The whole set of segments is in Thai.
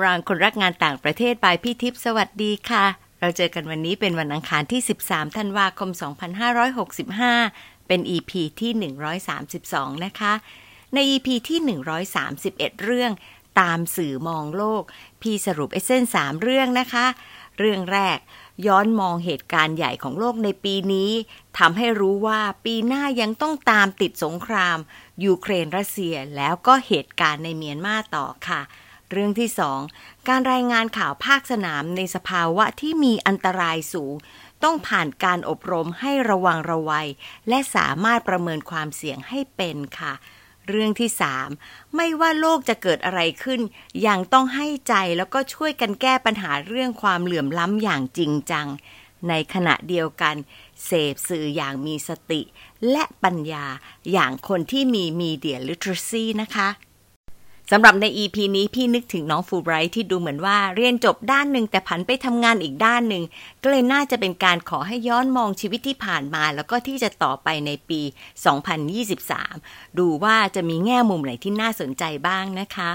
around คนรักงานต่างประเทศบายพี่ทิพย์สวัสดีค่ะ เราเจอกันวันนี้เป็นวันอังคารที่ 13 ธันวาคม 2565 เป็น EP ที่ 132 นะคะ ใน EP ที่ 131 เรื่องตามสื่อมองโลก พี่สรุปเอเซน3เรื่องนะคะ เรื่องแรกย้อนมองเหตุการณ์ใหญ่ของโลกในปีนี้ทำให้รู้ว่าปีหน้ายังต้องตามติดสงคราม ยูเครนรัสเซียแล้วก็เหตุการณ์ในเมียนมาต่อค่ะ เรื่องที่สองการรายงานข่าวภาคสนามในสภาวะที่มีอันตรายสูง ต้องผ่านการอบรมให้ระวังระวัย และสามารถประเมินความเสี่ยงให้เป็นค่ะ เรื่องที่สามไม่ว่าโลกจะเกิดอะไรขึ้น ยังต้องให้ใจแล้วก็ช่วยกันแก้ปัญหาเรื่องความเหลื่อมล้ำอย่างจริงจัง ในขณะเดียวกัน เสพสื่ออย่างมีสติ และปัญญาอย่างคนที่มี Media Literacy นะคะ สำหรับใน EP นี้พี่นึกถึงน้องฟูไบรท์ที่ดูเหมือนว่าเรียนจบด้านหนึ่งแต่ผันไปทำงานอีกด้านหนึ่ง ก็เลยน่าจะเป็นการขอให้ย้อนมองชีวิตที่ผ่านมา แล้วก็ที่จะต่อไปในปี 2023 ดูว่าจะมีแง่มุมไหนที่น่าสนใจบ้างนะคะ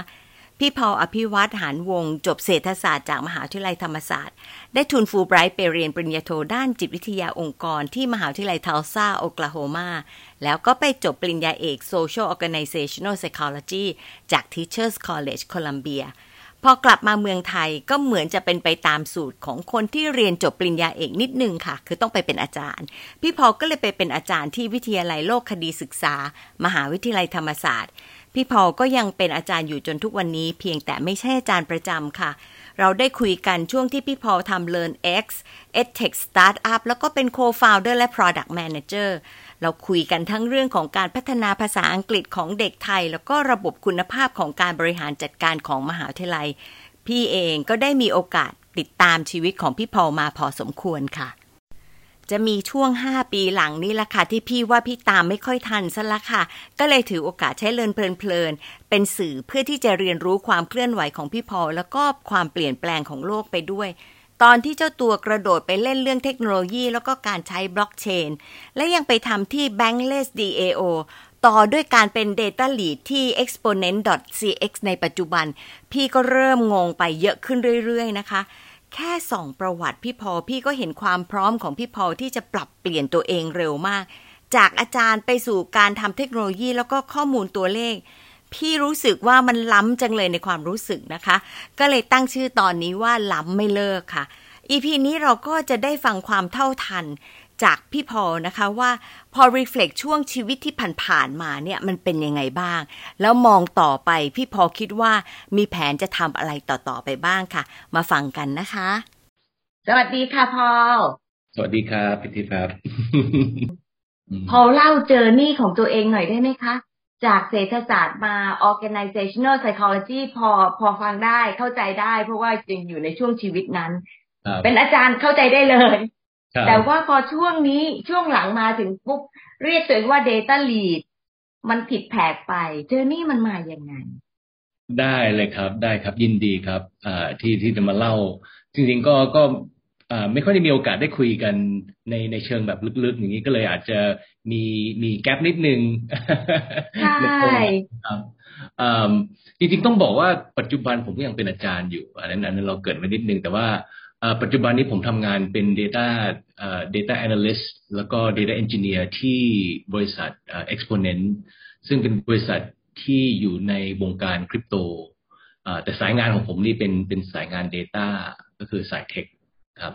พี่พออภิวัตหานวง จบเศรษฐศาสตร์จากมหาวิทยาลัยธรรมศาสตร์ ได้ทุนฟูลไบรท์ไปเรียนปริญญาโทด้านจิตวิทยาองค์กรที่มหาวิทยาลัยทัลซาโอคลาโฮมาแล้วก็ไปจบปริญญาเอก Social Organizational Psychology จาก Teachers College Columbia พอกลับมาเมืองไทยก็เหมือนจะเป็นไปตามสูตรของคนที่เรียนจบปริญญาเอกนิดนึงค่ะ คือต้องไปเป็นอาจารย์ พี่พอก็เลยไปเป็นอาจารย์ที่วิทยาลัยโลกคดีศึกษา มหาวิทยาลัยธรรมศาสตร์ พี่พอก็ยังเป็นอาจารย์อยู่จนทุกวันนี้ เพียงแต่ไม่ใช่อาจารย์ประจำค่ะ เราได้คุยกันช่วงที่พี่พอทำ Learn X EdTech Startup แล้วก็เป็น Co-founder และ Product Manager เราคุยกันทั้งเรื่องของการพัฒนาภาษาอังกฤษของเด็กไทย แล้วก็ระบบคุณภาพของการบริหารจัดการของมหาวิทยาลัย พี่เองก็ได้มีโอกาสติดตามชีวิตของพี่พอมาพอสมควรค่ะ จะมีช่วง 5 ปีหลังนี้ละค่ะ ที่พี่ว่าพี่ตามไม่ค่อยทันซะละค่ะ ก็เลยถือโอกาสใช้เลินเพลินๆเป็นสื่อเพื่อที่จะเรียนรู้ความเคลื่อนไหวของพี่พอแล้วก็ความเปลี่ยนแปลงของโลกไปด้วย ตอนที่เจ้าตัวกระโดดไปเล่นเรื่องเทคโนโลยี แล้วก็การใช้บล็อกเชน และยังไปทำที่ Bankless DAO ต่อด้วยการเป็น Data Lead ที่ exponent.cx ในปัจจุบัน พี่ก็เริ่มงงไปเยอะขึ้นเรื่อยๆนะคะ แค่ส่องประวัติพี่พอพี่ก็เห็นความพร้อมของพี่พอที่จะปรับเปลี่ยนตัวเองเร็วมาก จากอาจารย์ไปสู่การทำเทคโนโลยีแล้วก็ข้อมูลตัวเลข พี่รู้สึกว่ามันล้ำจังเลยในความรู้สึกนะคะ ก็เลยตั้งชื่อตอนนี้ว่าล้ำไม่เลิกค่ะ EP นี้เราก็จะได้ฟังความเท่าทันจากพี่พอนะคะว่าพอ reflect ช่วงชีวิตที่ผ่านๆมาเนี่ยมันเป็นยังไงบ้าง แล้วมองต่อไปพี่พอคิดว่ามีแผนจะทำอะไรต่อๆไปบ้างค่ะ มาฟังกันนะคะ สวัสดีค่ะพอลสวัสดีครับพิธีครับพอเล่าเจอนี่ของตัวเองหน่อยได้ไหมคะ จากเศรษฐศาสตร์มา organizational psychology พอพอฟังได้เข้าใจได้ เพราะว่าจริงอยู่ในช่วงชีวิตนั้นครับ เป็นอาจารย์เข้าใจได้เลยครับแต่ว่าพอช่วงนี้ช่วงหลังมาถึงปุ๊บเรียกตัวเองว่า Data Lead มันผิดแผกไป เจอนี่มันมาอย่างไง ได้เลยครับ ได้ครับยินดีครับ อ่าที่ที่จะมาเล่า จริงๆก็ก็อ่าไม่ค่อยได้มีโอกาสได้คุยกันในในเชิงแบบลึกๆ อย่างนี้ก็เลยอาจจะมีมีแกลบนิดนึงใช่ครับอ่าจริงๆต้องบอกว่าปัจจุบันผมก็ยังเป็นอาจารย์อยู่อันนั้นอันนั้นเราเกิดมานิดนึงแต่ว่าอ่า ปัจจุบันนี้ผมทำงานเป็น Data อ่า Data Analyst แล้วก็ Data Engineer ที่บริษัทอ่า Exponent ซึ่งเป็นบริษัทที่อยู่ในวงการคริปโตแต่สายงานของผมนี่เป็นเป็นสายงาน Data ก็คือสายเทคครับ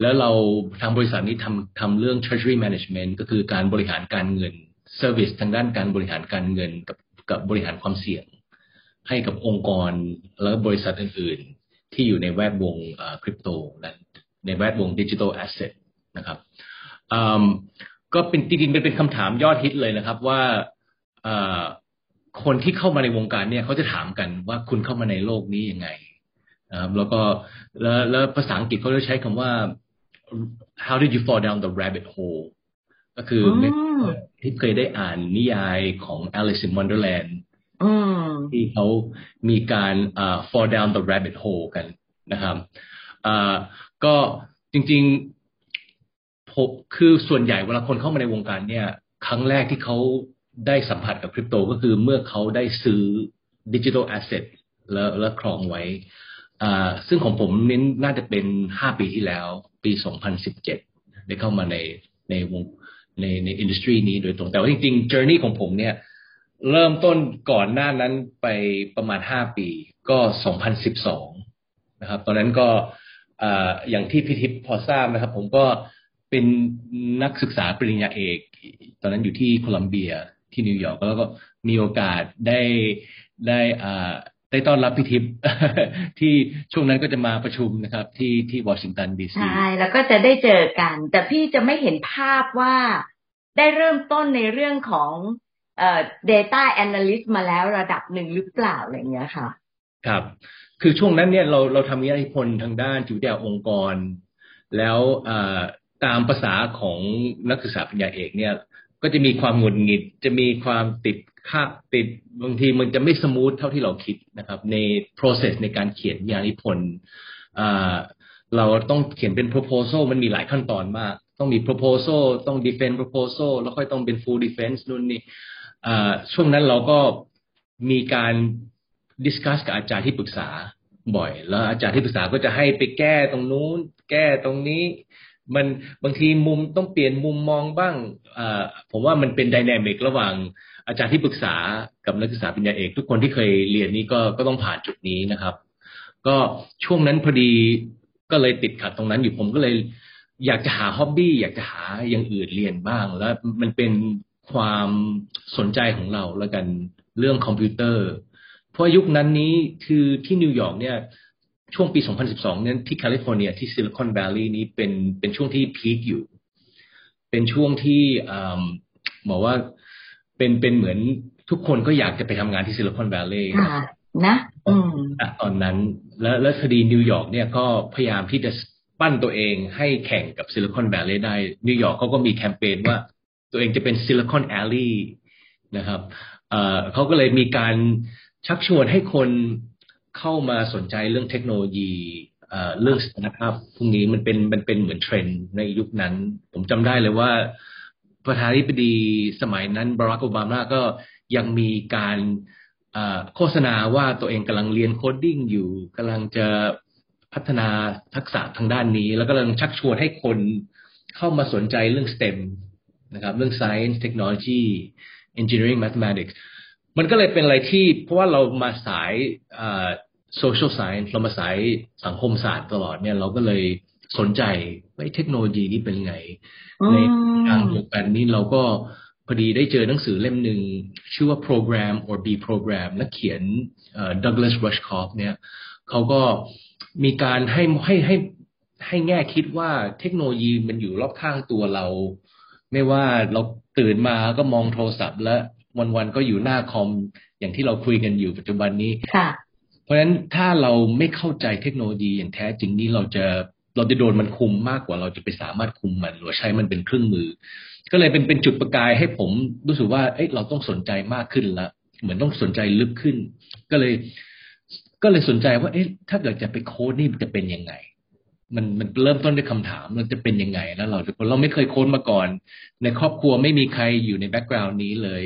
แล้วเราทางบริษัทนี้ทำทำเรื่อง treasury management ก็คือการบริหารการเงิน service ทางด้านการบริหารการเงินกับกับบริหารความเสี่ยง ให้กับองค์กรและบริษัทอื่นๆ ที่อยู่ในแวดวงคริปโตและในแวดวงดิจิทัลแอสเซทนะครับอืมก็เป็นจริงๆเป็นเป็นคำถามยอดฮิตเลยนะครับว่าเอ่อคนที่เข้ามาในวงการเนี่ยเขาจะถามกันว่าคุณเข้ามาในโลกนี้ยังไงนะครับแล้วก็แล้วแล้วภาษาอังกฤษเขาจะใช้คำว่า how did you fall down the rabbit hole ก็คืออมที่เคยได้อ่านนิยายของ Alice in Wonderland อืม ที่เขามีการ fall down the rabbit hole กันนะครับก็จริงๆคือส่วนใหญ่เวลาคนเข้ามาในวงการเนี่ย ครั้งแรกที่เขาได้สัมผัสกับคริปโตก็คือเมื่อเขาได้ซื้อ digital asset แล้วแล้วครองไว้ ซึ่งของผมเนี่ยน่าจะเป็นห้าปีที่แล้ว ปีสองพันสิบเจ็ดได้เข้ามาในในวงในใน industry นี้โดยตรง แต่ว่าจริงๆ journey ของผมเนี่ย เริ่มต้นก่อนหน้านั้นไปประมาณห้าปี ก็สองพันสิบสองนะครับ ตอนนั้นก็อย่างที่พี่ทิพย์พอทราบนะครับ ผมก็เป็นนักศึกษาปริญญาเอก ตอนนั้นอยู่ที่โคลัมเบียที่นิวยอร์กแล้วก็มีโอกาสได้ได้อ่าได้ต้อนรับพิทิพที่ช่วงนั้นก็จะมาประชุมนะครับ ที่ที่วอชิงตันดีซีใช่แล้วก็จะได้เจอกัน แต่พี่จะไม่เห็นภาพว่าได้เริ่มต้นในเรื่องของ เอ่อ data analyst มาแล้วระดับหนึ่งหรือเปล่าอะไรเงี้ยค่ะ ครับ คือช่วงนั้นเนี่ยเราเราทำวิทยาพลทางด้านจิตวิทยาองค์กร แล้วตามภาษาของนักศึกษาปริญญาเอกเนี่ย ก็จะมีความหงุดหงิด จะมีความติดค่าติดบางทีมันจะไม่ smooth เท่าที่เราคิดนะครับ ใน process ในการเขียนวิทยานิพนธ์เราต้องเขียนเป็น proposal มันมีหลายขั้นตอนมาก ต้องมี proposal ต้อง defend proposal แล้วค่อยต้องเป็น full defense นู่นนี่ ช่วงนั้นเราก็มีการ discuss กับอาจารย์ที่ปรึกษาบ่อย แล้วอาจารย์ที่ปรึกษาก็จะให้ไปแก้ตรงนู้น แก้ตรงนี้ มันบางทีมุมต้องเปลี่ยนมุมมองบ้างผมว่ามันเป็นดินามิกระหว่างอาจารย์ที่ปรึกษากับนักศึกษาปริญญาเอก ทุกคนที่เคยเรียนนี้ก็ก็ต้องผ่านจุดนี้นะครับ ก็ช่วงนั้นพอดีก็เลยติดขัดตรงนั้นอยู่ผมก็เลยอยากจะหาฮ็อบบี้อยากจะหาอย่างอื่นเรียนบ้าง แล้วมันเป็น ความสนใจของเราแล้วกันเรื่องคอมพิวเตอร์ เพราะยุคนั้นนี้คือที่นิวยอร์กเนี่ยช่วงปี 2012เนี่ยที่แคลิฟอร์เนียที่ซิลิคอนแวลลีย์นี้เป็นเป็นช่วงที่ peak อยู่ เป็นช่วงที่บอกว่าเป็นเป็นเหมือนทุกคนก็อยากจะไปทำงานที่ซิลิคอนแวลลีย์นะอืมตอนนั้น แล้วแล้วที่นิวยอร์กเนี่ยก็พยายามที่จะปั้นตัวเองให้แข่งกับซิลิคอนแวลลีย์ได้ นิวยอร์กเขาก็มีแคมเปญว่า ตัวเองจะเป็น Silicon Alley นะครับเขาก็เลยมีการชักชวนให้คนเข้ามาสนใจเรื่องเทคโนโลยีเรื่องสตาร์ทอัพพวกนี้มันเป็นมันเป็นเหมือนเทรนด์ในยุคนั้น ผมจำได้เลยว่าประธานาธิบดีสมัยนั้นบารักโอบามาก็ยังมีการโฆษณาว่าตัวเองกำลังเรียน coding อยู่กำลังจะพัฒนาทักษะทางด้านนี้ แล้วก็กำลังชักชวนให้คนเข้ามาสนใจเรื่อง STEM นะครับ เรื่อง Science Technology Engineering Mathematics มันก็เลยเป็นอะไรที่เพราะว่าเรามาสายโซเชียลไซน์เรามาสายสังคมศาสตร์ตลอดเนี่ยเราก็เลยสนใจว่าเทคโนโลยีนี้เป็นไง ในทางเดียวกันนี้เราก็พอดีได้เจอหนังสือเล่มหนึ่งชื่อว่า Program or Be Program นักเขียนดักลาสรัชคอฟเนี่ยเขาก็มีการให้ให้ให้ให้แง่คิดว่าเทคโนโลยีมันอยู่รอบข้างตัวเรา ไม่ว่าเราตื่นมาก็มองโทรศัพท์ แล้ววันๆก็อยู่หน้าคอมอย่างที่เราคุยกันอยู่ปัจจุบันนี้เพราะฉะนั้นถ้าเราไม่เข้าใจเทคโนโลยีอย่างแท้จริงนี่เราจะเราจะโดนมันคุมมากกว่าเราจะไปสามารถคุมมัน หรือใช้มันเป็นเครื่องมือ ก็เลยเป็นเป็นจุดประกายให้ผมรู้สึกว่าเอ้เราต้องสนใจมากขึ้นละเหมือนต้องสนใจลึกขึ้น ก็เลย ก็เลยสนใจว่า เอ๊ะถ้าเกิดจะไปโค้ดนี่มันจะเป็นยังไง มันมันเริ่มต้นด้วยคำถามมันจะเป็นยังไง แล้วเราเราไม่เคยโค้ดมาก่อน ในครอบครัวไม่มีใครอยู่ในแบ็กกราวน์นี้เลย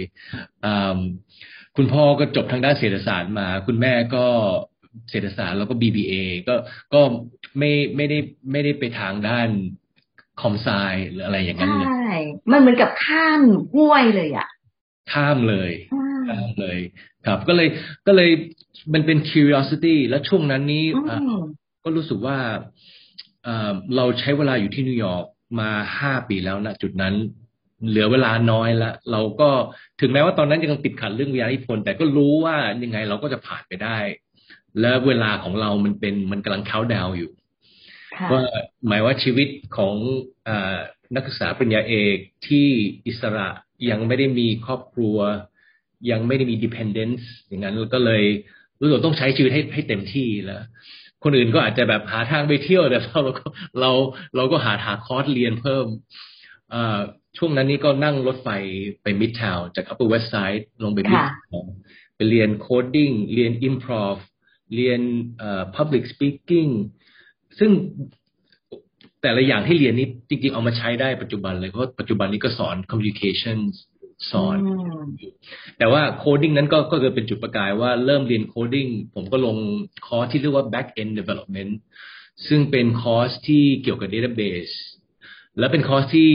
คุณพ่อก็จบทางด้านเศรษฐศาสตร์มา คุณแม่ก็เศรษฐศาสตร์แล้วก็ BBA ก็ก็ไม่ไม่ได้ไม่ได้ไปทางด้านคอมไซหรืออะไรอย่างนั้นเลยใช่มันเหมือนกับข้ามห้วยเลยอะข้ามเลยข้ามเลย ครับ ก็เลยก็เลยมันเป็น curiosity แล้วช่วงนั้นนี้ก็รู้สึกว่า เราใช้เวลาอยู่ที่นิวยอร์กมาห้าปีแล้วนะจุดนั้น เหลือเวลาน้อยละเราก็ถึงแม้ว่าตอนนั้นยังติดขัดเรื่องวิทยานิพนธ์แต่ก็รู้ว่ายังไงเราก็จะผ่านไปได้ และเวลาของเรามันเป็นมันกำลังเข้าดาวอยู่ว่าหมายว่าชีวิตของอนักศึกษาปริญญาเอกที่อิสระยังไม่ได้มีครอบครัว ยังไม่ได้มี dependents อย่างนั้นก็เลยรู้สึกต้องใช้ชีวิตให้ให้เต็มที่แล้ว คนอื่นก็อาจจะแบบหาทางไปเที่ยวแต่เราเราเราก็หาหาคอร์สเรียนเพิ่มช่วงนั้นนี่ก็นั่งรถไฟไปมิดทาวน์จาก Upper West Side ลงไปมิดทาวน์ไปเรียน coding เรียน improvเรียน public speaking ซึ่งแต่ละอย่างที่เรียนนี้จริงๆ เอามาใช้ได้ปัจจุบันเลย เพราะปัจจุบันนี้ก็สอน communication สอน แต่ว่า coding นั้นก็ก็คือเป็นจุดประกายว่าเริ่มเรียน coding ผมก็ลงคอร์สที่เรียกว่า back end development ซึ่งเป็นคอร์สที่เกี่ยวกับ database และเป็นคอร์สที่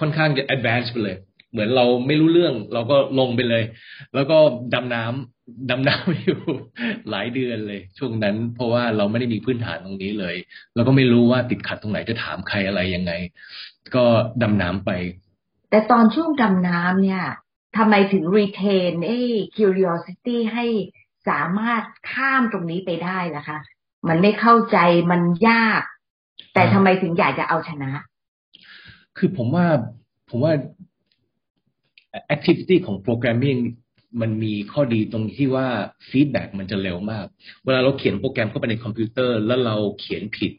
ค่อนข้างจะ advanced ไปเลย เหมือนเราไม่รู้เรื่อง เราก็ลงไปเลย แล้วก็ดำน้ำดำน้ำอยู่หลายเดือนเลย ช่วงนั้น เพราะว่าเราไม่ได้มีพื้นฐานตรงนี้เลย เราก็ไม่รู้ว่าติดขัดตรงไหนจะถามใครอะไรยังไง ก็ดำน้ำไป แต่ตอนช่วงดำน้ำเนี่ยทำไมถึง retain ไอ้ curiosity ให้สามารถข้ามตรงนี้ไปได้ล่ะคะ มันไม่เข้าใจมันยาก แต่ทำไมถึงอยากจะเอาชนะ คือผมว่าผมว่า activity ของ programming มันมีข้อดีตรงที่ว่า feedback มันจะเร็วมาก เวลาเราเขียนโปรแกรมเข้าไปในคอมพิวเตอร์ แล้วเราเขียนผิด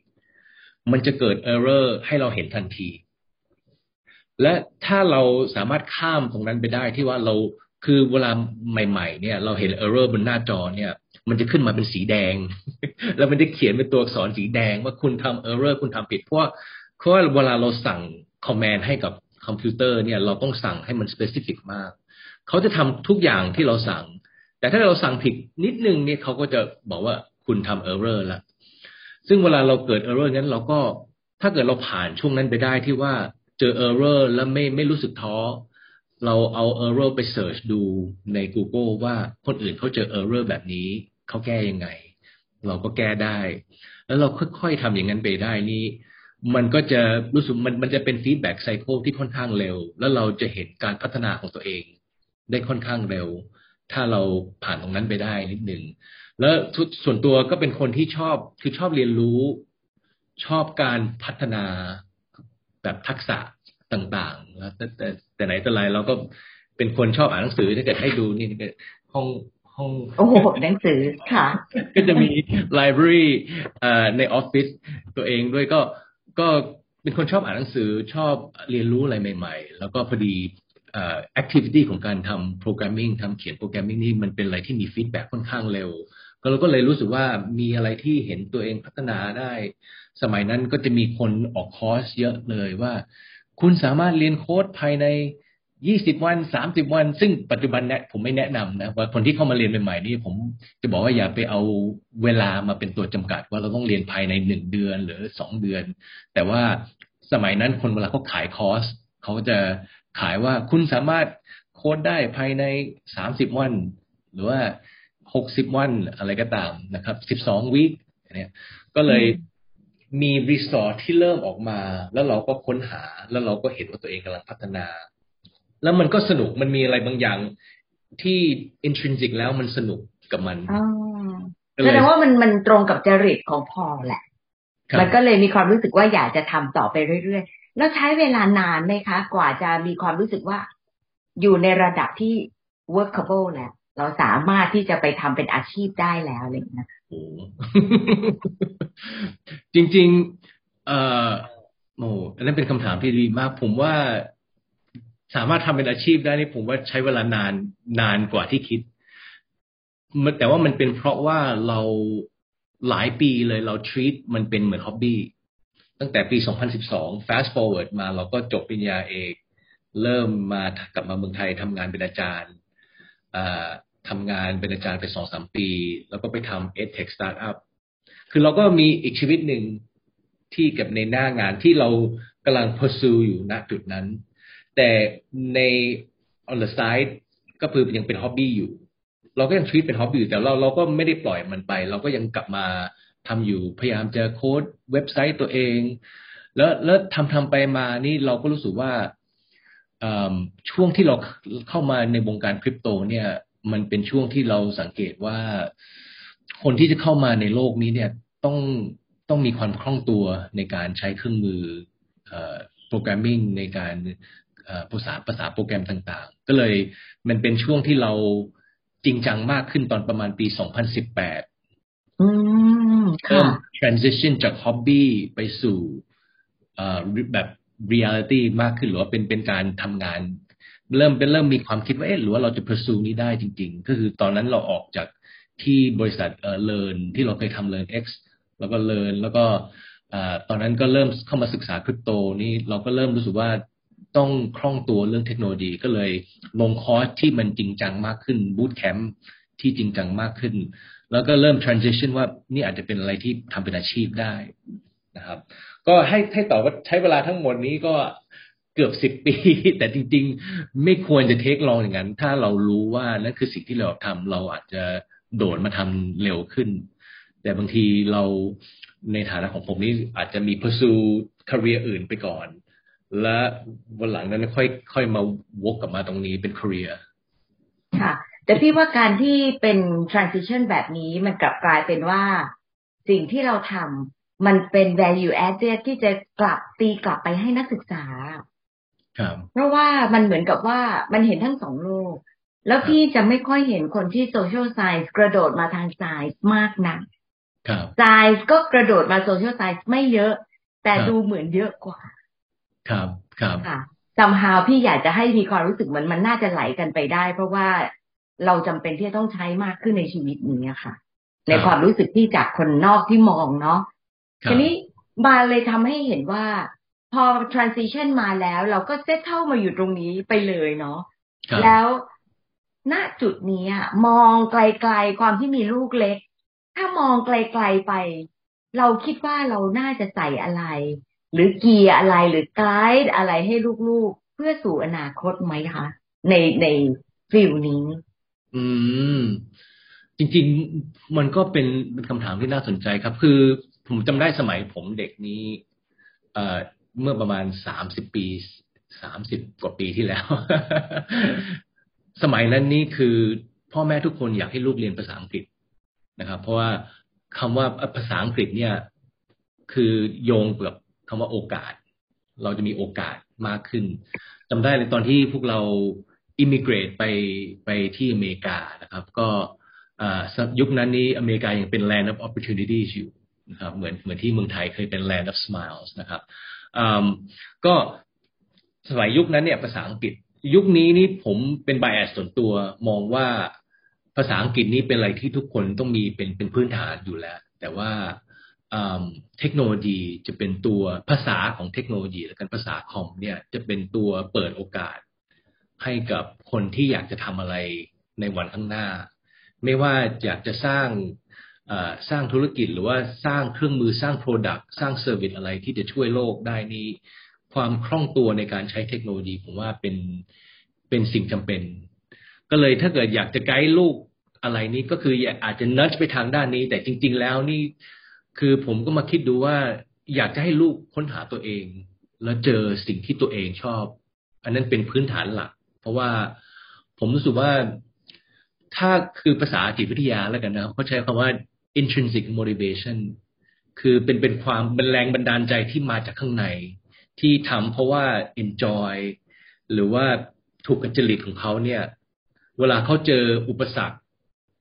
มันจะเกิด error ให้เราเห็นทันที และถ้าเราสามารถข้ามตรงนั้นไปได้ที่ว่าเราคือเวลาใหม่ ๆ เนี่ย เราเห็น error บนหน้าจอเนี่ย มันจะขึ้นมาเป็นสีแดง แล้วมันจะเขียนเป็นตัวอักษรสีแดงว่าคุณทำ error คุณทำผิด เพราะเพราะเวลาเราสั่ง command ให้กับคอมพิวเตอร์เนี่ย เราต้องสั่งให้มัน specific มาก เขาจะทำทุกอย่างที่เราสั่ง แต่ถ้าเราสั่งผิดนิดนึงเนี่ยเขาก็จะบอกว่าคุณทำ error ล้วซึ่งเวลาเราเกิด error นั้นเราก็ถ้าเกิดเราผ่านช่วงนั้นไปได้ที่ว่า เจอ error แล้วไม่ไม่รู้สึกท้อ เราเอา error ไป search ดูใน Google ว่าคนอื่นเขาเจอ error แบบนี้เขาแก้ยังไง เราก็แก้ได้ แล้วเราค่อยๆทำอย่างนั้นไปได้นี่มันก็จะรู้สึกมันมันจะเป็น feedback cycle ที่ค่อนข้างเร็ว แล้วเราจะเห็นการพัฒนาของตัวเอง ได้ค่อนข้างเร็ว ถ้าเราผ่านตรงนั้นไปได้นิดหนึ่งแล้วส่วนตัวก็เป็นคนที่ชอบคือชอบเรียนรู้ ชอบการพัฒนา แบบทักษะต่างๆ แล้วแต่แต่แต่ไหนแต่ไรเราก็เป็นคนชอบอ่านหนังสือถ้าเกิดให้ดูนี่ห้องห้องโอ้โหหนังสือค่ะ ก็จะมี library ในออฟฟิศตัวเองด้วยก็ก็เป็นคนชอบอ่านหนังสือชอบเรียนรู้อะไรใหม่ ๆ แล้วก็พอดี activity ของการทำ programming ทำเขียน programming นี่มันเป็นอะไรที่มี feedback ค่อนข้างเร็ว ก็เราก็เลยรู้สึกว่ามีอะไรที่เห็นตัวเองพัฒนาได้ สมัยนั้นก็จะมีคนออกคอร์สเยอะเลยว่า คุณสามารถเรียนโค้ดภายในยี่สิบวันสามสิบวัน ซึ่งปัจจุบันเนี่ยผมไม่แนะนำนะว่าคนที่เข้ามาเรียนใหม่ๆนี่ผมจะบอกว่าอย่าไปเอาเวลามาเป็นตัวจำกัด ว่าเราต้องเรียนภายในหนึ่งเดือนหรือสองเดือน แต่ว่าสมัยนั้นคนเวลาเขาขายคอร์สเขาจะขายว่าคุณสามารถโค้ดได้ภายในสามสิบวัน หรือว่าหกสิบวันอะไรก็ตามนะครับสิบสองวีคเนี่ยก็เลย มีรีสอร์ทที่เริ่มออกมา แล้วเราก็ค้นหา แล้วเราก็เห็นว่าตัวเองกำลังพัฒนา แล้วมันก็สนุกมันมีอะไรบางอย่างที่ intrinsic แล้วมันสนุกกับมันแสดงว่ามันมันตรงกับจริตของพอแหละ มันก็เลยมีความรู้สึกว่าอยากจะทำต่อไปเรื่อยๆ แล้วใช้เวลานานไหมคะ กว่าจะมีความรู้สึกว่า อยู่ในระดับที่ workable แล้ว เราสามารถที่จะไปทำเป็นอาชีพได้แล้วอะไรอย่างเงี้ยจริง ๆ เอ่อโอ้อันนั้นเป็นคำถามที่ดีมาก ผมว่าสามารถทำเป็นอาชีพได้นี่ผมว่าใช้เวลานานนานกว่าที่คิด แต่ว่ามันเป็นเพราะว่าเราหลายปีเลยเรา treat มันเป็นเหมือนฮ็อบบี้ตั้งแต่ปี 2012 fast forward มาเราก็จบปริญญาเอก เริ่มมากลับมาเมืองไทยทำงานเป็นอาจารย์ ทำงานเป็นอาจารย์ไปสองสามปี แล้วก็ไปทำ edtech startup คือเราก็มีอีกชีวิตหนึ่งที่กับในหน้างานที่เรากำลัง pursue อยู่ณจุดนั้น แต่ใน on the side ก็คือยังเป็น hobby อยู่ เราก็ยังชีวิตเป็น hobby อยู่แต่เราเราก็ไม่ได้ปล่อยมันไป เราก็ยังกลับมาทำอยู่พยายามจะโค้ดเว็บไซต์ตัวเอง แล้วแล้วทำทำไปมานี่เราก็รู้สึกว่า ช่วงที่เราเข้ามาในวงการคริปโตเนี่ย มันเป็นช่วงที่เราสังเกตว่า คนที่จะเข้ามาในโลกนี้เนี่ยต้องต้องมีความคล่องตัวในการใช้เครื่องมือโปรแกรมมิ่งในการภาษาภาษาโปรแกรมต่างๆ ก็เลยมันเป็นช่วงที่เราจริงจังมากขึ้นตอนประมาณปี 2018อืมเริ่ม transition จาก hobby ไปสู่แบบ reality มากขึ้นหรือว่าเป็นเป็นการทำงาน เริ่มเป็นเริ่มมีความคิดว่าเอ๊ะหรือว่าเราจะ pursue นี้ได้จริง ๆ ก็คือตอนนั้นเราออกจากที่บริษัทเอ่อเลินที่เราเคยทำเลิน X แล้วก็เลินแล้วก็ตอนนั้นก็เริ่มเข้ามาศึกษาคริปโตนี่เราก็เริ่มรู้สึกว่าต้องคล่องตัวเรื่องเทคโนโลยีก็เลยลงคอร์สที่มันจริงจังมากขึ้นบูตแคมป์ที่จริงจังมากขึ้น แล้วก็เริ่ม transition ว่านี่อาจจะเป็นอะไรที่ทำเป็นอาชีพได้ นะครับ ก็ให้ให้ตอบว่าใช้เวลาทั้งหมดนี้ก็เกือบสิบปี แต่จริง ๆ ไม่ควรจะเทคลองอย่างนั้น ถ้าเรารู้ว่านั่นคือสิ่งที่เราทำเราอาจจะโดดมาทำเร็วขึ้น แต่บางทีเราในฐานะของผมนี่อาจจะมี pursue career อื่นไปก่อน และวันหลังนั้นค่อยค่อยมาวกกลับมาตรงนี้เป็น career ค่ะ แต่พี่ว่าการที่เป็น transition แบบนี้มันกลับกลายเป็นว่าสิ่งที่เราทำ มันเป็น value added ที่จะกลับตีกลับไปให้นักศึกษาเพราะว่ามันเหมือนกับว่ามันเห็นทั้งสองโลก แล้วพี่จะไม่ค่อยเห็นคนที่ social science กระโดดมาทาง science มากนัก science ก็กระโดดมา social science ไม่เยอะ แต่ดูเหมือนเยอะกว่า ครับครับค่ะซัมฮาวพี่อยากจะให้มีความรู้สึกเหมือนมันน่าจะไหลกันไปได้ เพราะว่าเราจำเป็นที่จะต้องใช้มากขึ้นในชีวิตนี้ค่ะ ในความรู้สึกที่จากคนนอกที่มองเนาะ ทีนี้บาเลยทำให้เห็นว่า พอ transition มาแล้ว เราก็เซตเท่ามาอยู่ตรงนี้ไปเลยเนาะแล้วณจุดนี้มองไกลๆความที่มีลูกเล็ก ถ้ามองไกลๆไป เราคิดว่าเราน่าจะใส่อะไร หรือเกียร์อะไรหรือไกด์อะไรให้ลูกๆ เพื่อสู่อนาคตไหมคะ ในในฟิลนี้ อืม จริง ๆ มันก็เป็นเป็นคำถามที่น่าสนใจครับ คือ ผมจำได้สมัยผมเด็กนี้ เอ่อเมื่อประมาณสามสิบปีสามสิบกว่าปีที่แล้ว สมัยนั้นนี่คือพ่อแม่ทุกคนอยากให้ลูกเรียนภาษาอังกฤษนะครับ เพราะว่าคำว่าภาษาอังกฤษเนี่ย คือโยงกับคำว่าโอกาส เราจะมีโอกาสมากขึ้นจำได้เลยตอนที่พวกเราอิมิเกรตไปไปที่อเมริกานะครับ ก็ยุคนั้นนี้อเมริกายังเป็น land of opportunities อยู่ นะครับเหมือนเหมือนที่เมืองไทยเคยเป็น land of smiles นะครับก็สมัยยุคนั้นเนี่ยภาษาอังกฤษ ยุคนี้นี่ผมเป็น bias ส่วนตัวมองว่าภาษาอังกฤษนี้เป็นอะไรที่ทุกคนต้องมีเป็นเป็นพื้นฐานอยู่แล้ว แต่ว่าเทคโนโลยีจะเป็นตัวภาษาของเทคโนโลยี และการภาษาคอมเนี่ยจะเป็นตัวเปิดโอกาสให้กับคนที่อยากจะทำอะไรในวันข้างหน้า ไม่ว่าอยากจะสร้าง สร้างธุรกิจหรือว่าสร้างเครื่องมือสร้าง product สร้าง service อะไรที่จะช่วยโลกได้นี้ความคล่องตัวในการใช้เทคโนโลยีผมว่าเป็นเป็นสิ่งจำเป็น ก็เลยถ้าเกิดอยากจะไกด์ลูกอะไรนี้ก็คืออาจจะนัดไปทางด้านนี้ แต่จริง ๆ แล้วนี่คือผมก็มาคิดดูว่าอยากจะให้ลูกค้นหาตัวเอง แล้วเจอสิ่งที่ตัวเองชอบ อันนั้นเป็นพื้นฐานหลัก เพราะว่าผมรู้สึกว่าถ้าคือภาษาจิตวิทยาแล้วกันนะเขาใช้คำว่า intrinsic motivation คือเป็นเป็นความเป็นแรงบันดาลใจที่มาจากข้างใน ที่ทำเพราะว่า enjoy หรือว่าถูกกัจจริตของเขาเนี่ย เวลาเขาเจออุปสรรค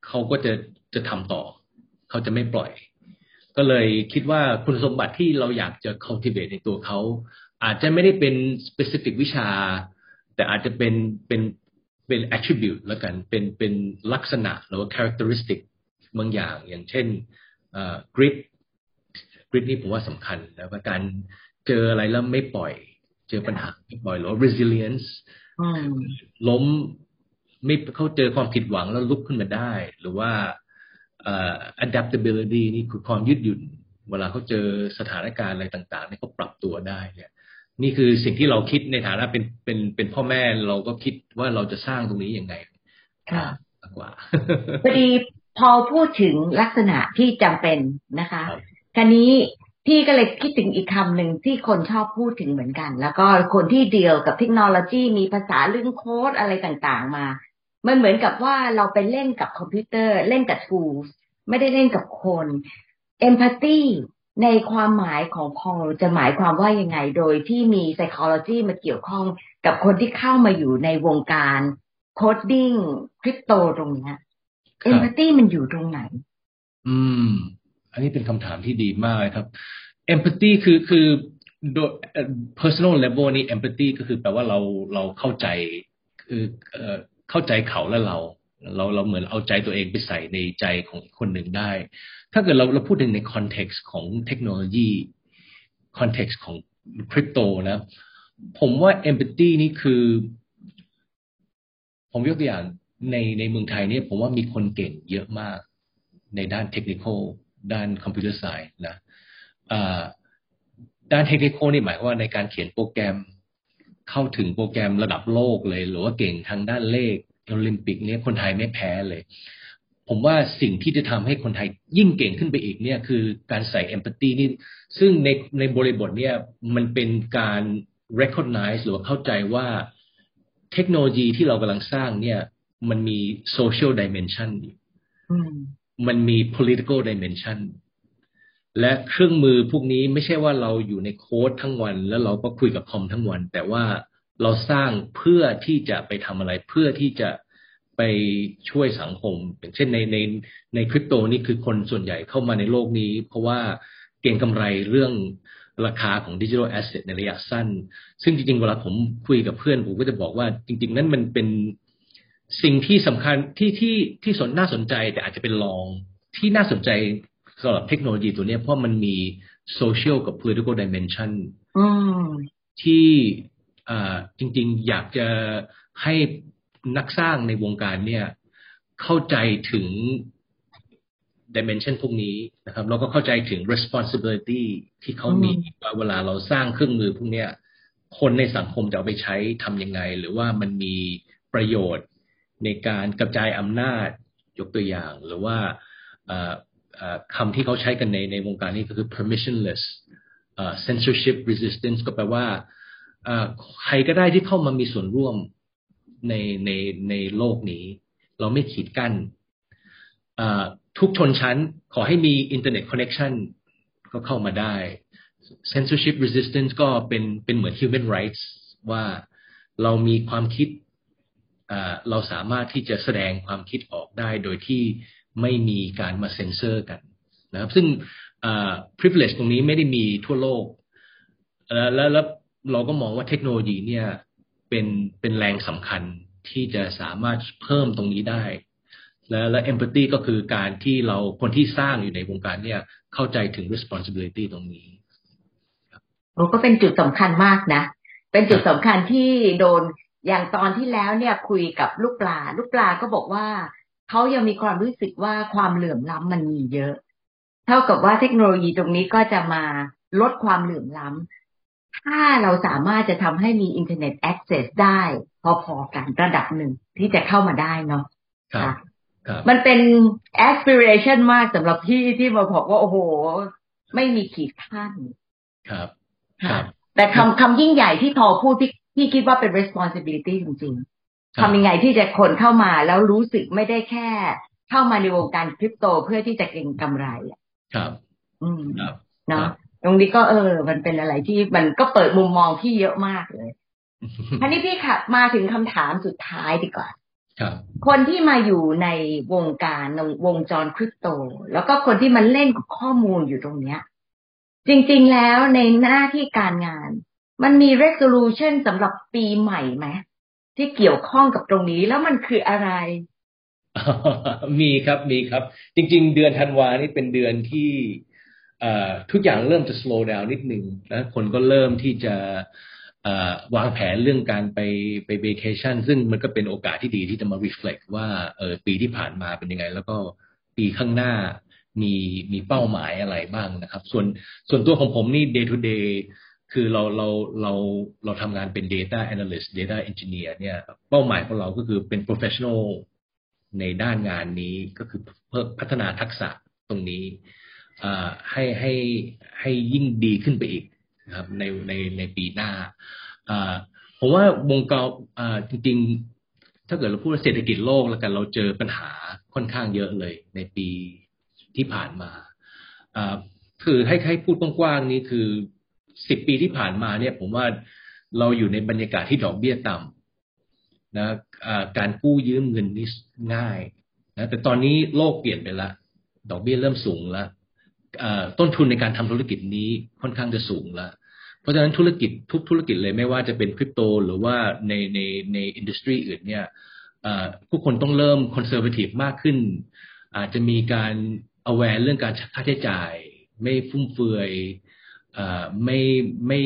เขาก็จะจะทำต่อ เขาจะไม่ปล่อย ก็เลยคิดว่าคุณสมบัติที่เราอยากจะ cultivate ในตัวเขา อาจจะไม่ได้เป็น specific วิชา แต่อาจจะเป็นเป็นเป็น attribute แล้วกัน เป็นเป็นลักษณะหรือว่า characteristic บางอย่างอย่างเช่นกริดกริดนี่ผมว่าสำคัญแล้วก็การเจออะไรแล้วไม่ปล่อย เจอปัญหาไม่ปล่อยหรือ resilience ล้มไม่เขาเจอความผิดหวังแล้วลุกขึ้นมาได้ หรือว่า adaptability นี่คือความยืดหยุ่น เวลาเขาเจอสถานการณ์อะไรต่างๆเนี่ยเขาปรับตัวได้เนี่ยนี่คือสิ่งที่เราคิดในฐานะเป็นเป็นเป็นพ่อแม่เราก็คิดว่าเราจะสร้างตรงนี้ยังไงกว่าพอดี พอพูดถึงลักษณะที่จำเป็นนะคะคันนี้พี่ก็เลยคิดถึงอีกคำหนึ่งที่คนชอบพูดถึงเหมือนกัน แล้วก็คนที่เดียวกับเทคโนโลยีมีภาษาเรื่องโค้ดอะไรต่างๆมา มันเหมือนกับว่าเราไปเล่นกับคอมพิวเตอร์เล่นกับ tools ไม่ได้เล่นกับคน empathy ในความหมายของพอจะหมายความว่ายังไง โดยที่มี psychology มาเกี่ยวข้องกับคนที่เข้ามาอยู่ในวงการ coding คริปโตตรงนี้ เอมพัตตีมันอยู่ตรงไหน อืม อันนี้เป็นคำถามที่ดีมากครับเอมพัตตีคือคือโดย personal level นี่เอมพัตตีก็คือแปลว่าเราเราเข้าใจคือเอ่อเข้าใจเขาและเรา เราเราเหมือนเอาใจตัวเองไปใส่ในใจของคนหนึ่งได้ ถ้าเกิดเราเราพูดถึงในคอนเท็กซ์ของเทคโนโลยีcontext ของคริปโตนะ ผมว่า empathy นี่คือ ผมยกตัวอย่าง ในในเมืองไทยเนี่ยผมว่ามีคนเก่งเยอะมากในด้านเทคนิคด้าน computer science นะด้านเทคนิคนี่หมายว่าในการเขียนโปรแกรมเข้าถึงโปรแกรมระดับโลกเลย หรือว่าเก่งทางด้านเลขโอลิมปิกเนี่ยคนไทยไม่แพ้เลย ผมว่าสิ่งที่จะทำให้คนไทยยิ่งเก่งขึ้นไปอีกเนี่ยคือการใส่เอมพัตตีนี่ซึ่งในในบริบทเนี่ยมันเป็นการ recognize หรือว่าเข้าใจว่าเทคโนโลยีที่เรากำลังสร้างเนี่ย มันมี social dimension มันมี political dimension และเครื่องมือพวกนี้ไม่ใช่ว่าเราอยู่ในโค้ดทั้งวัน แล้วเราก็คุยกับคอมทั้งวัน แต่ว่าเราสร้างเพื่อที่จะไปทำอะไร เพื่อที่จะไปช่วยสังคม อย่างเช่นในในในคริปโตนี่คือคนส่วนใหญ่เข้ามาในโลกนี้ เพราะว่าเก่งกำไรเรื่องราคาของดิจิทัลแอสเซทในระยะสั้น ซึ่งจริงๆ เวลาผมคุยกับเพื่อน ผมก็จะบอกว่าจริง ๆ นั้นมันเป็น สิ่งที่สำคัญที่ที่ที่สนน่าสนใจ แต่อาจจะเป็นลองที่น่าสนใจสำหรับเทคโนโลยีตัวนี้เพราะมันมีโซเชียลกับ political dimension ที่จริง ๆ อยากจะให้นักสร้างในวงการเนี่ย เข้าใจถึง dimension พวกนี้นะครับ แล้วก็เข้าใจถึง responsibility ที่เขามีว่าเวลาเราสร้างเครื่องมือพวกนี้คนในสังคมจะเอาไปใช้ทำยังไง หรือว่ามันมีประโยชน์ ในการกระจายอำนาจยกตัวอย่าง หรือว่าคำที่เขาใช้กันในในวงการนี้ก็คือ permissionless censorship resistance ก็แปลว่าใครก็ได้ที่เข้ามามีส่วนร่วมในในในโลกนี้ เราไม่กีดกันทุกชนชั้นขอให้มีอินเทอร์เน็ต connection ก็เข้ามาได้ censorship resistance ก็เป็นเป็นเหมือน human rights ว่าเรามีความคิด เราสามารถที่จะแสดงความคิดออกได้โดยที่ไม่มีการมาเซ็นเซอร์กันนะครับ ซึ่ง privilege ตรงนี้ไม่ได้มีทั่วโลก แล้วแล้วเราก็มองว่าเทคโนโลยีเนี่ยเป็นเป็นแรงสำคัญที่จะสามารถเพิ่มตรงนี้ได้ และและ empathy ก็คือการที่เราคนที่สร้างอยู่ในวงการเนี่ยเข้าใจถึง responsibility ตรงนี้โอ้ก็เป็นจุดสำคัญมากนะ เป็นจุดสำคัญที่โดน อย่างตอนที่แล้วเนี่ยคุยกับลูกปลา ลูกปลาก็บอกว่าเขายังมีความรู้สึกว่าความเหลื่อมล้ำมันมีเยอะ เท่ากับว่าเทคโนโลยีตรงนี้ก็จะมาลดความเหลื่อมล้ำถ้าเราสามารถจะทำให้มีอินเทอร์เน็ต access ได้พอๆกันระดับหนึ่งที่จะเข้ามาได้เนาะครับมันเป็น aspiration มากสำหรับพี่ที่มาบอกว่า โอ้โห ไม่มีขีดขั้นครับ ครับ แต่คำคำยิ่งใหญ่ที่พอพูดพี่ พี่คิดว่าเป็น responsibility จริงๆทำยังไงที่จะคนเข้ามาแล้วรู้สึกไม่ได้แค่ เข้ามาในวงการคริปโตเพื่อที่จะเก็งกำไรครับ อืมเนาะตรงนี้ก็เออ มันเป็นอะไรที่มันก็เปิดมุมมองพี่เยอะมากเลยทีนี้พี่ค่ะมาถึงคำถามสุดท้ายดีกว่าคนที่มาอยู่ในวงการวงจรคริปโต แล้วก็คนที่มันเล่นกับข้อมูลอยู่ตรงเนี้ย จริง ๆแล้วในหน้าที่การงาน มันมี resolution สำหรับปีใหม่ไหมที่เกี่ยวข้องกับตรงนี้แล้วมันคืออะไร มีครับมีครับ จริง ๆ เดือนธันวานี่เป็นเดือนที่ทุกอย่างเริ่มจะ slow down นิดนึงนะคนก็เริ่มที่จะวางแผนเรื่องการไปไป vacation ซึ่งมันก็เป็นโอกาสที่ดีที่จะมา reflect ว่าเออปีที่ผ่านมาเป็นยังไง แล้วก็ปีข้างหน้ามีมีเป้าหมายอะไรบ้างนะครับ ส่วนส่วนตัวของผมนี่ day to day คือเราเราเราเราทำงานเป็น data analyst data engineer เนี่ยเป้าหมายของเราก็คือเป็น professional ในด้านงานนี้ก็คือเพิ่มพัฒนาทักษะตรงนี้ให้ให้ให้ยิ่งดีขึ้นไปอีกนะครับในในในปีหน้าผมว่าวงการจริง ๆ ถ้าเกิดเราพูดเศรษฐกิจโลกแล้วกันเราเจอปัญหาค่อนข้างเยอะเลยในปีที่ผ่านมาคือให้ให้พูดกว้างๆนี้คือ สิบปีที่ผ่านมาเนี่ย ผมว่าเราอยู่ในบรรยากาศที่ดอกเบี้ยต่ำนะการกู้ยืมเงินนี่ง่ายนะแต่ตอนนี้โลกเปลี่ยนไปละ ดอกเบี้ยเริ่มสูงล้วต้นทุนในการทำธุรกิจนี้ค่อนข้างจะสูงล้วเพราะฉะนั้นธุรกิจทุกธุรกิจเลยไม่ว่าจะเป็นคริปโต หรือว่าในในในอินดัสทรีอื่นเนี่ยผู้คนต้องเริ่มคอนเซอร์เวทีฟมากขึ้น อาจจะมีการ aware เรื่องการค่าใช้จ่าย ไม่ฟุ่มเฟือย ไม่ไม่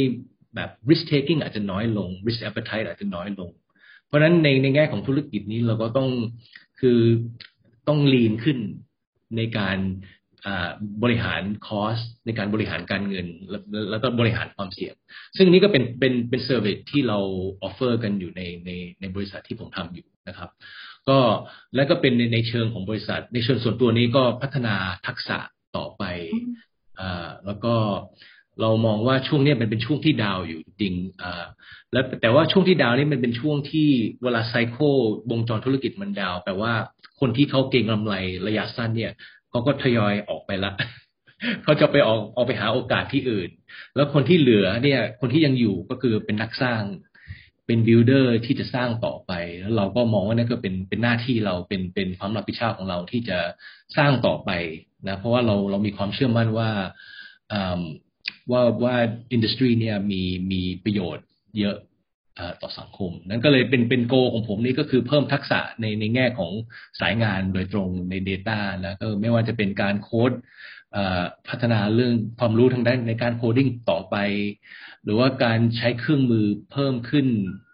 แบบ risk taking อาจจะน้อยลง risk appetite อาจจะน้อยลง เพราะฉะนั้นในในแง่ของธุรกิจนี้เราก็ต้องคือต้อง lean ขึ้นในการบริหารคอสในการบริหารการเงิน แล้วก็บริหารความเสี่ยง ซึ่งนี้ก็เป็นเป็นเป็นเซอร์วิสที่เราoffer กันอยู่ในในในบริษัทที่ผมทำอยู่นะครับ ก็และก็เป็นในในเชิงของบริษัท ในเชิงส่วนตัวนี้ก็พัฒนาทักษะต่อไปอ่าแล้วก็ เรามองว่าช่วงนี้มันเป็นช่วงที่ down อยู่จริงอ่าแล้วแต่ว่าช่วงที่ down นี่มันเป็นช่วงที่เวลา cycle วงจรธุรกิจมัน down แปลว่าคนที่เขาเก่งกำไรระยะสั้นเนี่ยเขาก็ทยอยออกไปละเขาจะไปออกออกไปหาโอกาสที่อื่น แล้วคนที่เหลือเนี่ย คนที่ยังอยู่ก็คือเป็นนักสร้าง เป็น builder ที่จะสร้างต่อไป แล้วเราก็มองว่านั่นก็เป็นเป็นหน้าที่เราเป็นเป็นความรับผิดชอบของเราที่จะสร้างต่อไปนะ เพราะว่าเราเรามีความเชื่อมั่นว่า ว่าว่า industry เนี่ยมีมีประโยชน์เยอะต่อสังคม นั้นก็เลยเป็นเป็น goal ของผมนี่ก็คือเพิ่มทักษะในในแง่ของสายงานโดยตรงใน Data แล้วก็ไม่ว่าจะเป็นการโค้ดพัฒนาเรื่องความรู้ทางด้านในการโคดิ้งต่อไป หรือว่าการใช้เครื่องมือเพิ่มขึ้น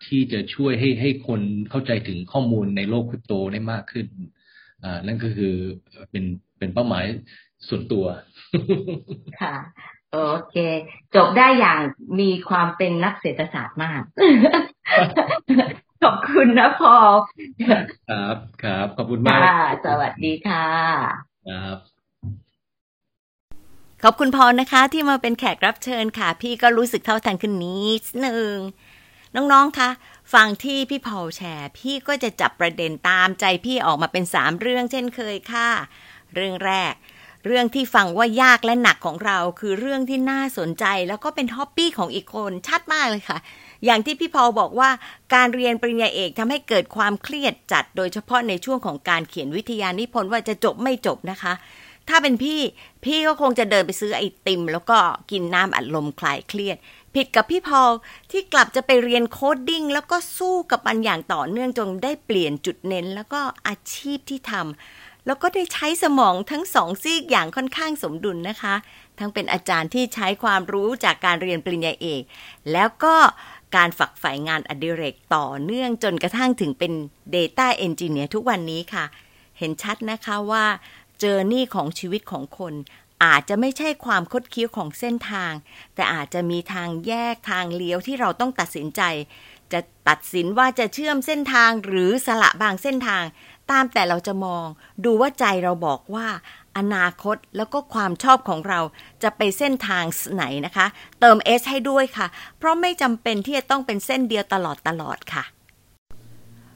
ที่จะช่วยให้ให้คนเข้าใจถึงข้อมูลในโลกคริปโตได้มากขึ้นนั่นก็คือเป็นเป็นเป้าหมายส่วนตัว ค่ะ โอเค จบได้อย่างมีความเป็นนักเศรษฐศาสตร์มาก ขอบคุณนะพอครับครับขอบคุณมากสวัสดีค่ะ ครับขอบคุณพอนะคะ ที่มาเป็นแขกรับเชิญค่ะ พี่ก็รู้สึกเท่าทันขึ้นนิดหนึ่งน้องๆคะฟังที่พี่พอลแชร์ พี่ก็จะจับประเด็นตามใจพี่ออกมาเป็นสามเรื่องเช่นเคยค่ะ เรื่องแรก เรื่องที่ฟังว่ายากและหนักของเรา คือเรื่องที่น่าสนใจ แล้วก็เป็นฮ็อบปี้ของอีกคนชัดมากเลยค่ะ อย่างที่พี่พอบอกว่าการเรียนปริญญาเอกทำให้เกิดความเครียดจัด โดยเฉพาะในช่วงของการเขียนวิทยานิพนธ์ว่าจะจบไม่จบนะคะ ถ้าเป็นพี่พี่ก็คงจะเดินไปซื้อไอติม แล้วก็กินน้ำอัดลมคลายเครียดผิดกับพี่พอที่กลับจะไปเรียน coding แล้วก็สู้กับมันอย่างต่อเนื่องจนได้เปลี่ยนจุดเน้น แล้วก็อาชีพที่ทำ แล้วก็ได้ใช้สมองทั้งสองซีกอย่างค่อนข้างสมดุลนะคะ ทั้งเป็นอาจารย์ที่ใช้ความรู้จากการเรียนปริญญาเอก แล้วก็การฝักใฝ่งานอดิเรกต่อเนื่องจนกระทั่งถึงเป็น Data Engineer ทุกวันนี้ค่ะ เห็นชัดนะคะว่าเจอร์นี่ของชีวิตของคน อาจจะไม่ใช่ความคดเคี้ยวของเส้นทาง แต่อาจจะมีทางแยกทางเลี้ยวที่เราต้องตัดสินใจ จะตัดสินว่าจะเชื่อมเส้นทางหรือสละบางเส้นทาง ตามแต่เราจะมอง ดูว่าใจเราบอกว่า อนาคตแล้วก็ความชอบของเราจะไปเส้นทางไหนนะคะ เติม S ให้ด้วยค่ะ เพราะไม่จำเป็นที่จะต้องเป็นเส้นเดียวตลอดตลอดค่ะ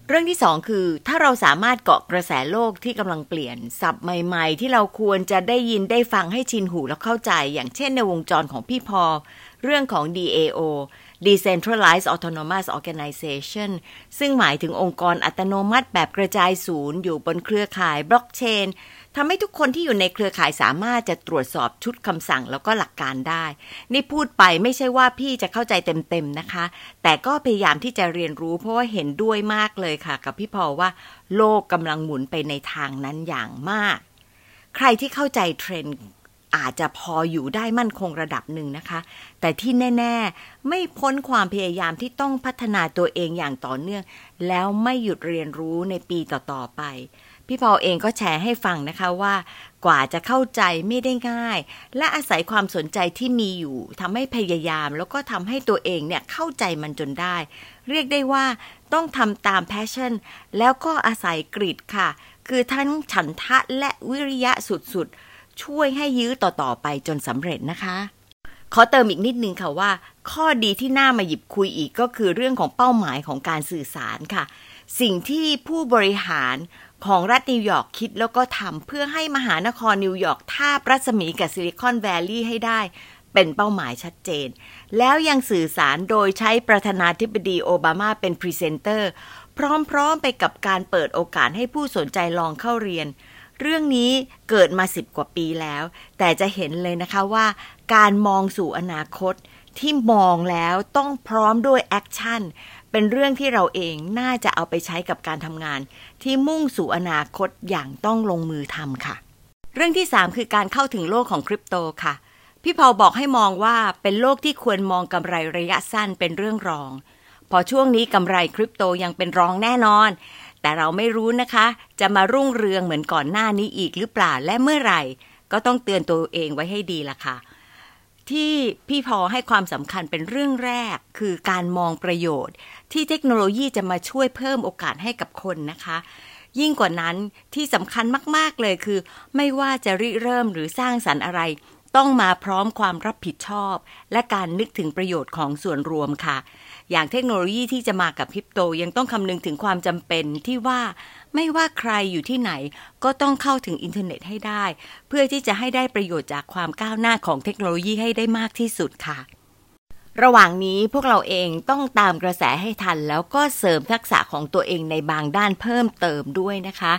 เรื่องที่สองคือถ้าเราสามารถเกาะกระแสโลกที่กำลังเปลี่ยนสับใหม่ ๆ ที่เราควรจะได้ยินได้ฟังให้ชินหูแล้วเข้าใจ อย่างเช่นในวงจรของพี่พอ เรื่องของ DAO Decentralized Autonomous Organization ซึ่งหมายถึงองค์กรอัตโนมัติแบบกระจายศูนย์อยู่บนเครือข่ายบล็อกเชนทำให้ทุกคนที่อยู่ในเครือข่ายสามารถจะตรวจสอบชุดคำสั่งแล้วก็หลักการได้ นี่พูดไปไม่ใช่ว่าพี่จะเข้าใจเต็มๆนะคะ แต่ก็พยายามที่จะเรียนรู้เพราะว่าเห็นด้วยมากเลยค่ะ กับพี่พอว่าโลกกำลังหมุนไปในทางนั้นอย่างมาก ใครที่เข้าใจเทรนด์ อาจจะพออยู่ได้มั่นคงระดับหนึ่งนะคะ แต่ที่แน่ ๆ ไม่พ้นความพยายามที่ต้องพัฒนาตัวเองอย่างต่อเนื่อง แล้วไม่หยุดเรียนรู้ในปีต่อ ๆ ไป พี่พอเองก็แชร์ให้ฟังนะคะว่า กว่าจะเข้าใจไม่ได้ง่าย และอาศัยความสนใจที่มีอยู่ทำให้พยายาม แล้วก็ทำให้ตัวเองเนี่ยเข้าใจมันจนได้ เรียกได้ว่าต้องทำตาม passion แล้วก็อาศัย grit ค่ะ คือทั้งฉันทะและวิริยะสุดๆ ช่วยให้ยื้อต่อๆไปจนสำเร็จนะคะ ขอเติมอีกนิดนึงค่ะว่า ข้อดีที่น่ามาหยิบคุยอีกก็คือเรื่องของเป้าหมายของการสื่อสารค่ะ สิ่งที่ผู้บริหารของรัฐนิวยอร์กคิดแล้วก็ทำเพื่อให้มหานครนิวยอร์กท้ารัศมีกับซิลิคอนแวลลีย์ให้ได้ เป็นเป้าหมายชัดเจน แล้วยังสื่อสารโดยใช้ประธานาธิบดีโอบามาเป็นพรีเซนเตอร์พร้อมๆไปกับการเปิดโอกาสให้ผู้สนใจลองเข้าเรียน เรื่องนี้เกิดมาสิบกว่าปีแล้ว แต่จะเห็นเลยนะคะว่าการมองสู่อนาคตที่มองแล้วต้องพร้อมด้วย action เป็นเรื่องที่เราเองน่าจะเอาไปใช้กับการทำงาน ที่มุ่งสู่อนาคตอย่างต้องลงมือทำค่ะ เรื่องที่ 3 คือการเข้าถึงโลกของคริปโตค่ะ พี่พอบอกให้มองว่าเป็นโลกที่ควรมองกำไรระยะสั้นเป็นเรื่องรอง พอช่วงนี้กำไรคริปโตยังเป็นรองแน่นอน แต่เราไม่รู้นะคะ จะมารุ่งเรืองเหมือนก่อนหน้านี้อีกหรือเปล่าและเมื่อไหร่ ก็ต้องเตือนตัวเองไว้ให้ดีละค่ะ ที่พี่พอให้ความสำคัญเป็นเรื่องแรก คือการมองประโยชน์ ที่เทคโนโลยีจะมาช่วยเพิ่มโอกาสให้กับคนนะคะยิ่งกว่านั้นที่สำคัญมาก ๆ เลยคือ ไม่ว่าจะริเริ่มหรือสร้างสรรค์อะไร ต้องมาพร้อมความรับผิดชอบ และการนึกถึงประโยชน์ของส่วนรวมค่ะ อย่างเทคโนโลยีที่จะมากับคริปโตยังต้องคำนึงถึงความจำเป็นที่ว่าไม่ว่าใครอยู่ที่ไหนก็ต้องเข้าถึงอินเทอร์เน็ตให้ได้ เพื่อที่จะให้ได้ประโยชน์จากความก้าวหน้าของเทคโนโลยีให้ได้มากที่สุดค่ะ ระหว่างนี้พวกเราเองต้องตามกระแสให้ทัน แล้วก็เสริมทักษะของตัวเองในบางด้านเพิ่มเติมด้วยนะคะ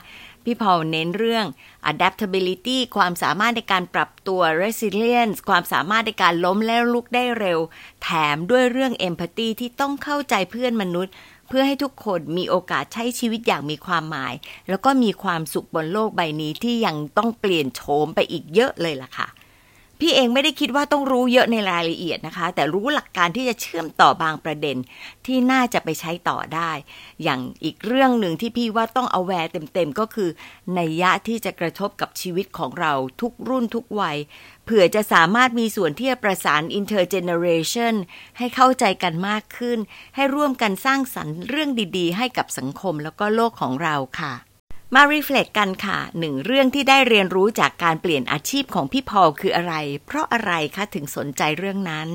พี่พอลเน้นเรื่อง adaptability ความสามารถในการปรับตัว resilience ความสามารถในการล้มแล้วลุกได้เร็ว แถมด้วยเรื่อง empathy ที่ต้องเข้าใจเพื่อนมนุษย์ เพื่อให้ทุกคนมีโอกาสใช้ชีวิตอย่างมีความหมาย แล้วก็มีความสุขบนโลกใบนี้ที่ยังต้องเปลี่ยนโฉมไปอีกเยอะเลยล่ะค่ะ พี่เองไม่ได้คิดว่าต้องรู้เยอะในรายละเอียดนะคะ แต่รู้หลักการที่จะเชื่อมต่อบางประเด็นที่น่าจะไปใช้ต่อได้ อย่างอีกเรื่องหนึ่งที่พี่ว่าต้องเอาแวร์เต็มๆ ก็คือในยะที่จะกระทบกับชีวิตของเราทุกรุ่นทุกวัย เผื่อจะสามารถมีส่วนที่จะประสาน intergeneration ให้เข้าใจกันมากขึ้น ให้ร่วมกันสร้างสรรค์เรื่องดีๆ ให้กับสังคมแล้วก็โลกของเราค่ะ มารีเฟล็กกันค่ะหนึ่งเรื่องที่ได้เรียนรู้จากการเปลี่ยนอาชีพของพี่พอลคืออะไร เพราะอะไรคะถึงสนใจเรื่องนั้น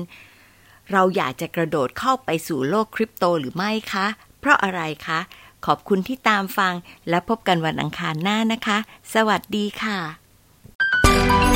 เราอยากจะกระโดดเข้าไปสู่โลกคริปโตหรือไม่คะ เพราะอะไรคะ ขอบคุณที่ตามฟังและพบกันวันอังคารหน้านะคะ สวัสดีค่ะ